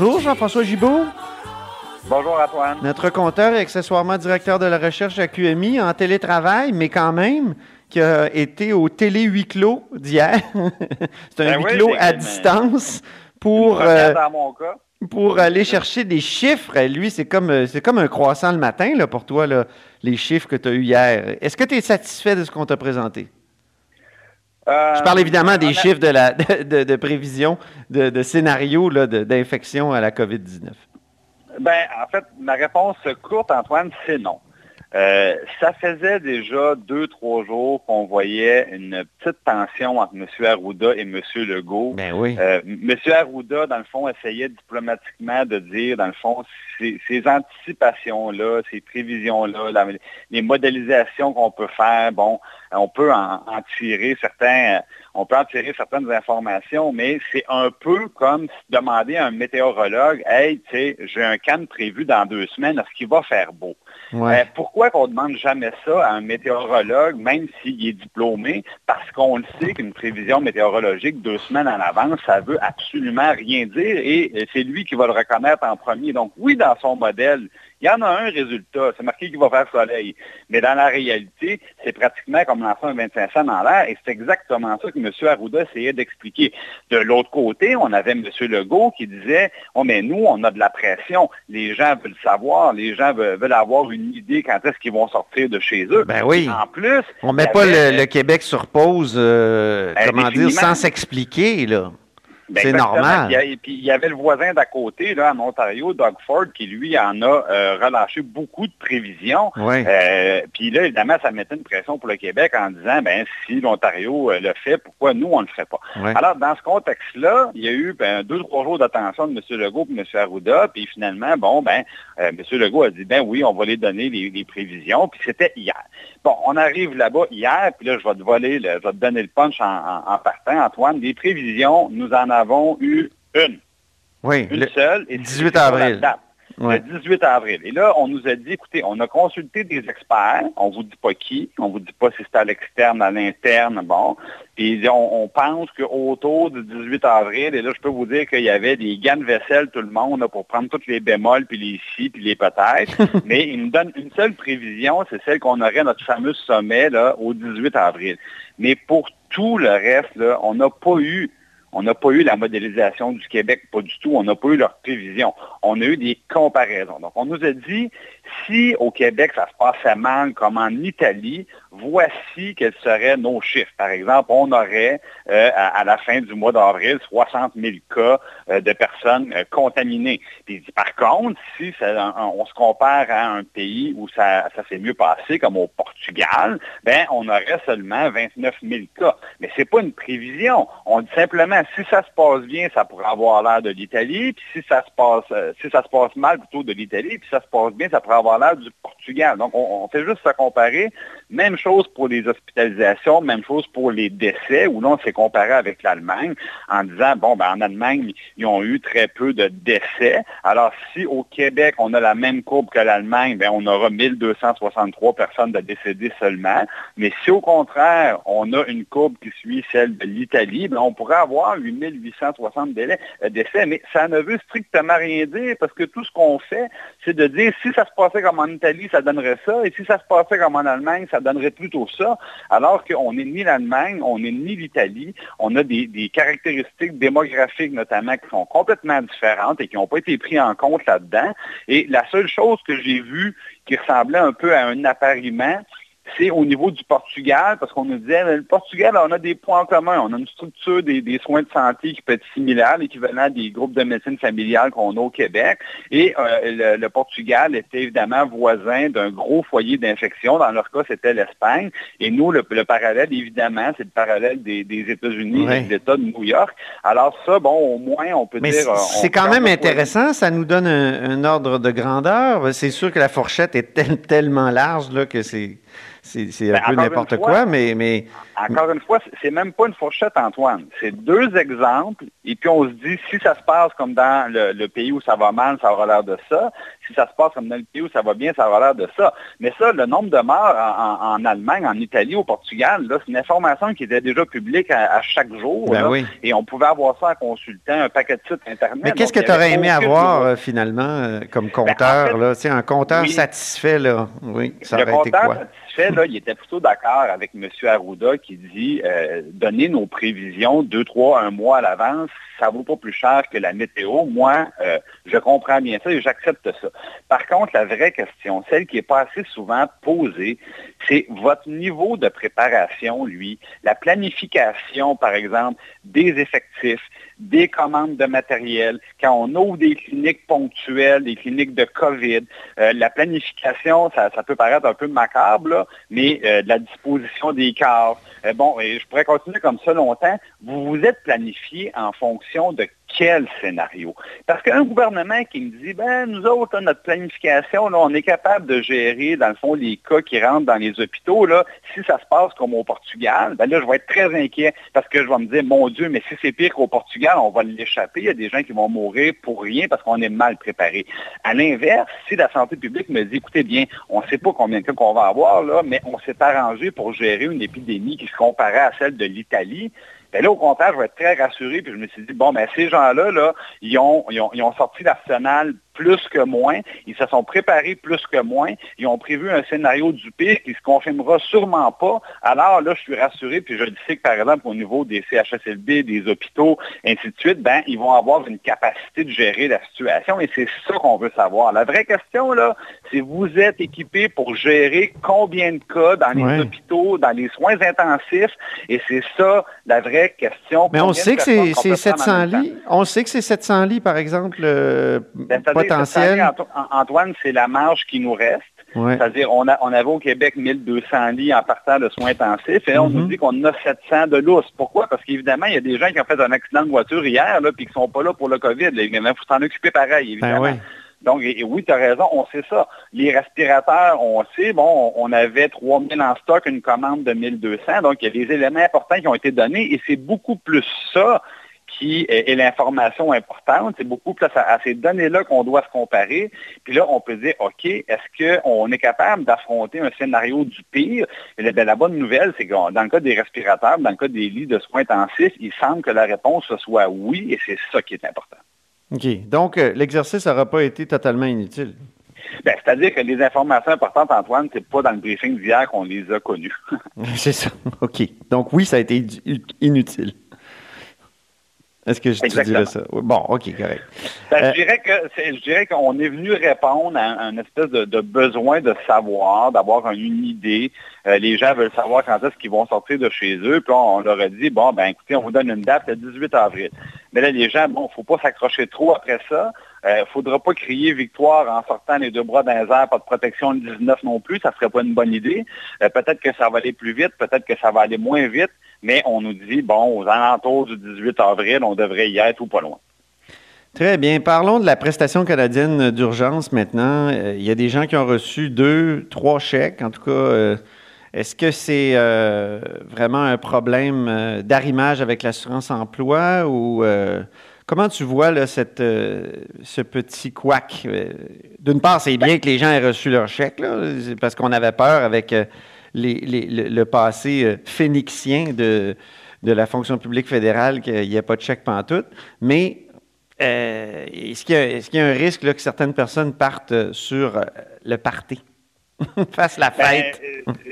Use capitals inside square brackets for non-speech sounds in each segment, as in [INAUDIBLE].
Bonjour, Jean-François Gibault. Bonjour Antoine. Notre compteur et accessoirement directeur de la recherche à QMI en télétravail, mais quand même, qui a été au télé huis clos d'hier. [LAUGHS] C'est un Ben huis oui, clos à distance pour, Pour euh, dans mon cas. Pour aller chercher des chiffres. Et Lui, c'est comme, euh, c'est comme un croissant le matin là, pour toi, là, les chiffres que tu as eus hier. Est-ce que tu es satisfait de ce qu'on t'a présenté? Euh, Je parle évidemment des chiffres de, la, [LAUGHS] de, de- de prévision, de, de scénario d'infection à la COVID-19. Ben, en fait, ma réponse courte, Antoine, c'est non. Euh, ça faisait déjà deux, trois jours qu'on voyait une petite tension entre M. Arruda et M. Legault. Ben oui. Euh, M. Arruda, dans le fond, essayait diplomatiquement de dire, dans le fond, ces, ces anticipations-là, ces prévisions-là, la- les modélisations qu'on peut faire, bon, on peut en, en tirer certains, euh, on peut en tirer certaines informations, mais c'est un peu comme demander à un météorologue, hey, tu sais, j'ai un canne prévu dans deux semaines, est-ce qu'il va faire beau? Ouais. Euh, pourquoi qu'on ne demande jamais ça à un météorologue, même s'il est diplômé? Parce qu'on le sait qu'une prévision météorologique deux semaines en avance, ça veut absolument rien dire et c'est lui qui va le reconnaître en premier. Donc oui, dans son modèle, il y en a un résultat, c'est marqué qu'il va faire soleil. Mais dans la réalité, c'est pratiquement comme lancer un 25 cents dans l'air et c'est exactement ça que M. Arruda essayait d'expliquer. De l'autre côté, on avait M. Legault qui disait, oh mais nous, on a de la pression, les gens veulent savoir, les gens veulent, veulent avoir une idée quand est-ce qu'ils vont sortir de chez eux. Ben oui. En plus, On met il y pas le, le Québec sur pause, euh, Ben, comment dire, sans s'expliquer, là. Ben, c'est normal. Et puis il y avait le voisin d'à côté, là, en Ontario, Doug Ford, qui lui en a euh, relâché beaucoup de prévisions. Euh, puis là, évidemment, ça mettait une pression pour le Québec en disant, ben si l'Ontario euh, le fait, pourquoi nous, on ne le ferait pas? Alors, dans ce contexte-là, il y a eu ben, deux, trois jours d'attention de M. Legault et M. Arruda, puis finalement, bon, ben, euh, M. Legault a dit, ben oui, on va les donner les, les prévisions, puis c'était hier. Bon, on arrive là-bas hier, puis là, je vais te voler, le- je vais te donner le punch en, en- en partant, Antoine. Des prévisions, nous en avons eu une. Oui, Une le- seule. Et 18 c'est sur la avril. ouais. Le 18 avril. Et là, on nous a dit, écoutez, on a consulté des experts, on vous dit pas qui, on vous dit pas si c'est à l'externe, à l'interne, bon. Puis on, on pense qu'autour du 18 avril, et là, je peux vous dire qu'il y avait des gants de vaisselle, tout le monde, là, pour prendre toutes les bémols, puis les si, puis les peut-être. [LAUGHS] Mais il nous donne une seule prévision, c'est celle qu'on aurait notre fameux sommet, là, au 18 avril. Mais pour tout le reste, là, on n'a pas eu on n'a pas eu la modélisation du Québec, pas du tout. On n'a pas eu leur prévision. On a eu des comparaisons. Donc, on nous a dit, si au Québec, ça se passait mal comme en Italie, voici quels seraient nos chiffres. Par exemple, on aurait, euh, à, la fin du mois d'avril, 60 000 cas euh, de personnes euh, contaminées. Puis, par contre, si on, se compare à un pays où ça, s'est mieux passé, comme au Portugal, ben, on aurait seulement 29 000 cas. Mais c'est pas une prévision. On dit simplement, si ça se passe bien, ça pourrait avoir l'air de l'Italie, puis si ça se passe, euh, si ça se passe mal, plutôt de l'Italie, puis ça se passe bien, ça pourrait avoir l'air du Portugal. Donc, on, fait juste se comparer. Même chose pour les hospitalisations, même chose pour les décès, où là, on s'est comparé avec l'Allemagne en disant, bon, ben, en Allemagne, ils ont eu très peu de décès. Alors, si au Québec, on a la même courbe que l'Allemagne, ben, on aura 1263 personnes de décédés seulement. Mais si au contraire, on a une courbe qui suit celle de l'Italie, ben, on pourrait avoir 8860 délais- euh, décès. Mais ça ne veut strictement rien dire parce que tout ce qu'on fait, c'est de dire si ça se passait comme en Italie, ça donnerait ça, et si ça se passait comme en Allemagne, ça donnerait plutôt ça, alors qu'on n'est ni l'Allemagne, on n'est ni l'Italie, on a des, des caractéristiques démographiques notamment qui sont complètement différentes et qui n'ont pas été pris en compte là-dedans. Et la seule chose que j'ai vue qui ressemblait un peu à un appariement, c'est au niveau du Portugal, parce qu'on nous disait, le Portugal, on a des points en commun. On a une structure des, soins de santé qui peut être similaire, l'équivalent des groupes de médecine familiale qu'on a au Québec. Et euh, le, Portugal était évidemment voisin d'un gros foyer d'infection. Dans leur cas, c'était l'Espagne. Et nous, le, parallèle, évidemment, c'est le parallèle des, États-Unis et de l'État de New York. Alors ça, bon, au moins, on peut dire... C'est quand même intéressant. Ça nous donne un, ordre de grandeur. C'est sûr que la fourchette est tellement large là, que c'est un ben, peu n'importe quoi, mais, mais encore une fois, c'est même pas une fourchette, Antoine. C'est deux exemples, et puis on se dit, si ça se passe comme dans le, pays où ça va mal, ça aura l'air de ça. Si ça se passe comme dans le pays où ça va bien, ça aura l'air de ça. Mais ça, le nombre de morts en, Allemagne, en Italie, au Portugal, c'est une information qui était déjà publique à, chaque jour. Ben et on pouvait avoir ça en consultant un paquet de sites Internet. Mais qu'est-ce que tu aurais aimé avoir, euh, finalement, euh, comme ben, compteur? là, un compteur satisfait, là. Oui, ça aurait été quoi? Fait, là, il était plutôt d'accord avec M. Arruda qui dit euh, donner nos prévisions deux, trois, un mois à l'avance, ça ne vaut pas plus cher que la météo. Moi, euh, je comprends bien ça et j'accepte ça. Par contre, la vraie question, celle qui est pas assez souvent posée, c'est votre niveau de préparation, lui, la planification, par exemple, des effectifs, des commandes de matériel, quand on ouvre des cliniques ponctuelles, des cliniques de COVID, euh, la planification, ça, peut paraître un peu macabre, mais euh, la disposition des corps. Euh, bon, et je pourrais continuer comme ça longtemps. Vous vous êtes planifié en fonction de quel scénario? Parce qu'un gouvernement qui me dit, ben, nous autres, notre planification, là, on est capable de gérer, dans le fond, les cas qui rentrent dans les hôpitaux, là, si ça se passe comme au Portugal, ben là, je vais être très inquiet parce que je vais me dire, mon Dieu, mais si c'est pire qu'au Portugal, on va l'échapper. Il y a des gens qui vont mourir pour rien parce qu'on est mal préparé. À l'inverse, si la santé publique me dit, écoutez bien, on ne sait pas combien de cas qu'on va avoir, là, mais on s'est arrangé pour gérer une épidémie qui se comparait à celle de l'Italie, ben là, au contraire, je vais être très rassuré, puis je me suis dit, bon, ben ces gens-là, là, ils ont, ils ont, ils ont sorti l'arsenal plus que moins. Ils se sont préparés plus que moins. Ils ont prévu un scénario du pire qui ne se confirmera sûrement pas. Alors là, je suis rassuré, puis je le sais que, par exemple, au niveau des CHSLB, des hôpitaux, ainsi de suite, ben, ils vont avoir une capacité de gérer la situation et c'est ça qu'on veut savoir. La vraie question, là, c'est vous êtes équipé pour gérer combien de cas dans les hôpitaux, dans les soins intensifs et c'est ça la vraie question. Mais on sait que c'est 700 lits. On sait que c'est 700 lits, par exemple, euh, ben, Antoine, c'est la marge qui nous reste. C'est-à-dire, on, on avait au Québec 1200 lits en partant de soins intensifs et on nous mhm. dit qu'on a 700 de lousse. Pourquoi? Parce qu'évidemment, il y a des gens qui ont fait un accident de voiture hier et qui ne sont pas là pour le COVID. Il faut s'en occuper pareil, ben évidemment. Donc, oui, tu as raison, on sait ça. Les respirateurs, on sait, bon, on avait 3000 en stock, une commande de 1200. Donc, il y a des éléments importants qui ont été donnés et c'est beaucoup plus ça qui est, l'information importante. C'est beaucoup plus à, ces données-là qu'on doit se comparer. Puis là, on peut dire, OK, est-ce qu'on est capable d'affronter un scénario du pire? Et la, bonne nouvelle, c'est que dans le cas des respirateurs, dans le cas des lits de soins intensifs, il semble que la réponse soit oui, et c'est ça qui est important. OK. Donc, euh, l'exercice n'aura pas été totalement inutile. Ben, c'est-à-dire que les informations importantes, Antoine, c'est pas dans le briefing d'hier qu'on les a connues. [LAUGHS] c'est ça. OK. Donc oui, ça a été inutile. Est-ce que je te dirais ça? Bon, OK, correct. Ben, euh, je dirais qu'on est venu répondre à un espèce de, besoin de savoir, d'avoir une idée. Euh, les gens veulent savoir quand est-ce qu'ils vont sortir de chez eux. Puis on, leur a dit, bon, ben écoutez, on vous donne une date le 18 avril. Mais là, les gens, bon, il ne faut pas s'accrocher trop après ça. Il euh, ne faudra pas crier victoire en sortant les deux bras les airs, pas de protection le 19 non plus, ça ne serait pas une bonne idée. peut-être que ça va aller plus vite, peut-être que ça va aller moins vite, mais on nous dit, bon, aux alentours du 18 avril, on devrait y être ou pas loin. Très bien. Parlons de la prestation canadienne d'urgence maintenant. Euh, il y a des gens qui ont reçu deux, trois chèques. En tout cas, euh, est-ce que c'est euh, vraiment un problème d'arrimage avec l'assurance emploi ou comment tu vois là, cette, ce petit couac? D'une part, c'est bien que les gens aient reçu leur chèque, parce qu'on avait peur avec le, passé euh, phénixien de, de la fonction publique fédérale qu'il n'y a pas de chèque pantoute. Mais euh, est-ce qu'il y, y, a un risque là, que certaines personnes partent sur euh, le party? [LAUGHS] fassent la ben, fête.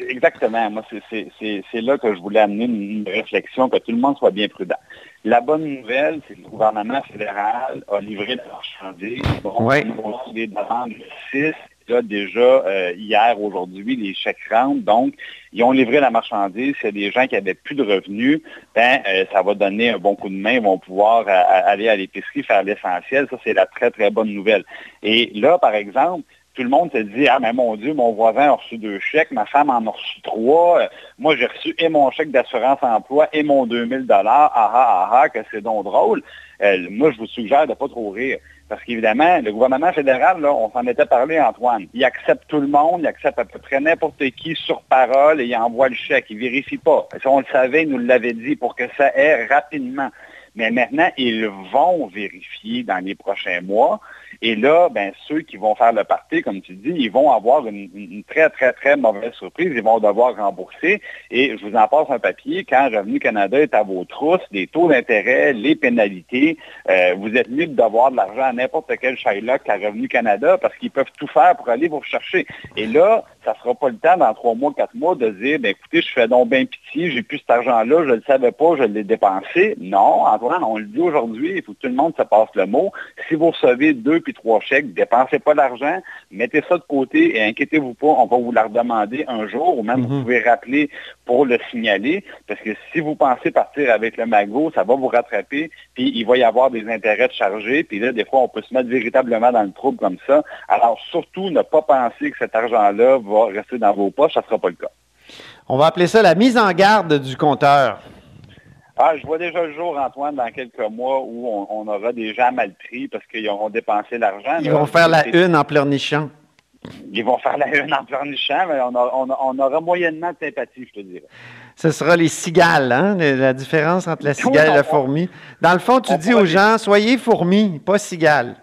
exactement. Moi, c'est là que je voulais amener une, réflexion, que tout le monde soit bien prudent. La bonne nouvelle, c'est que le gouvernement fédéral a livré de la marchandise. Bon, ouais. des demandes de 6 là, déjà euh, hier, aujourd'hui, les chèques rentrent. Donc, ils ont livré la marchandise. C'est des gens qui avaient plus de revenus, ben, euh, ça va donner un bon coup de main. Ils vont pouvoir aller à l'épicerie, faire l'essentiel. Ça, c'est la très, très bonne nouvelle. Et là, par exemple, tout le monde se dit, ah mais mon Dieu, mon voisin a reçu deux chèques, ma femme en a reçu trois, moi j'ai reçu et mon chèque d'assurance emploi et mon 2000 dollars, ah ah ah que c'est donc drôle. Euh, moi, je vous suggère de ne pas trop rire. Parce qu'évidemment, le gouvernement fédéral, là, on s'en était parlé, Antoine, il accepte tout le monde, il accepte à peu près n'importe qui sur parole et il envoie le chèque. Il ne vérifie pas. Si on le savait, il nous l'avait dit pour que ça aille rapidement. Mais maintenant, ils vont vérifier dans les prochains mois. Et là, ben, ceux qui vont faire le parti, comme tu dis, ils vont avoir une, très, très, très mauvaise surprise. Ils vont devoir rembourser. Et je vous en passe un papier. Quand Revenu Canada est à vos trousses, les taux d'intérêt, les pénalités, euh, vous êtes mieux de devoir de l'argent à n'importe quel Shylock à Revenu Canada parce qu'ils peuvent tout faire pour aller vous rechercher. Et là, ça ne sera pas le temps dans trois mois, quatre mois de dire, ben, écoutez, je fais donc bien pitié, j'ai plus cet argent-là, je ne le savais pas, je l'ai dépensé. Non, Antoine, on le dit aujourd'hui, il faut que tout le monde se passe le mot. Si vous recevez deux puis trois chèques, dépensez pas l'argent, mettez ça de côté et inquiétez-vous pas, on va vous la redemander un jour, ou même vous mhm. pouvez rappeler pour le signaler, parce que si vous pensez partir avec le magot, ça va vous rattraper, puis il va y avoir des intérêts de charger, puis là, des fois, on peut se mettre véritablement dans le trouble comme ça. Alors, surtout, ne pas penser que cet argent-là va rester dans vos poches, ça ne sera pas le cas. On va appeler ça la mise en garde du compteur. Ah, je vois déjà le jour, Antoine, dans quelques mois où on, aura des gens mal pris parce qu'ils auront dépensé l'argent. Ils vont faire la une en pleurnichant. Ils vont faire la une en pleurnichant, mais on, aura moyennement de sympathie, je te dirais. Ce sera les cigales, hein? la différence entre la cigale et la fourmi. Dans le fond, tu dis aux gens, soyez fourmis, pas cigales.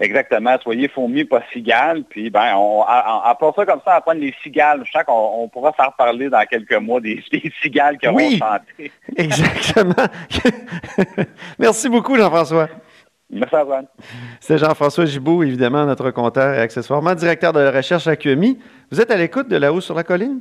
Exactement. Soyez fourmis, pas cigales. Puis, ben, on, on, ça comme ça, à prendre les cigales. Je sens qu'on on pourra faire parler dans quelques mois des, [LAUGHS] cigales qui oui, chanté. [LAUGHS] Exactement. [LAUGHS] Merci beaucoup, Jean-François. Merci, Antoine. C'est Jean-François Gibault, évidemment, notre compteur et accessoirement directeur de recherche à QMI. Vous êtes à l'écoute de La Haut sur la colline?